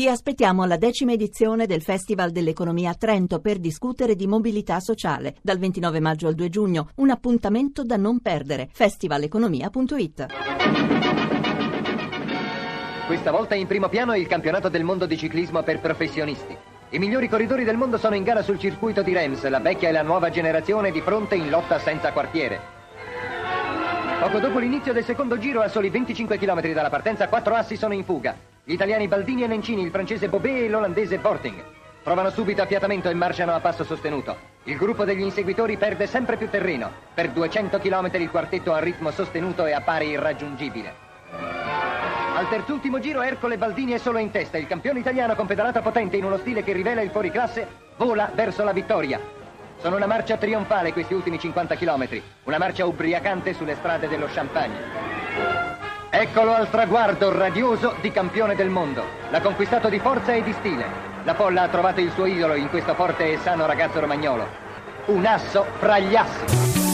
Vi aspettiamo alla decima edizione del Festival dell'Economia a Trento per discutere di mobilità sociale dal 29 maggio al 2 giugno. Un appuntamento da non perdere. festivaleconomia.it. Questa volta in primo piano il campionato del mondo di ciclismo per professionisti. I migliori corridori del mondo sono in gara sul circuito di Reims, la vecchia e la nuova generazione di fronte in lotta senza quartiere. Poco dopo l'inizio del secondo giro, a soli 25 km dalla partenza, quattro assi sono in fuga. Gli italiani Baldini e Nencini, il francese Bobé e l'olandese Borting. Trovano subito affiatamento e marciano a passo sostenuto. Il gruppo degli inseguitori perde sempre più terreno. Per 200 km il quartetto a ritmo sostenuto e appare irraggiungibile. Al terzultimo giro Ercole Baldini è solo in testa. Il campione italiano con pedalata potente in uno stile che rivela il fuoriclasse vola verso la vittoria. Sono una marcia trionfale questi ultimi 50 km. Una marcia ubriacante sulle strade dello Champagne. Eccolo al traguardo radioso di campione del mondo. L'ha conquistato di forza e di stile. La folla ha trovato il suo idolo in questo forte e sano ragazzo romagnolo. Un asso fra gli assi.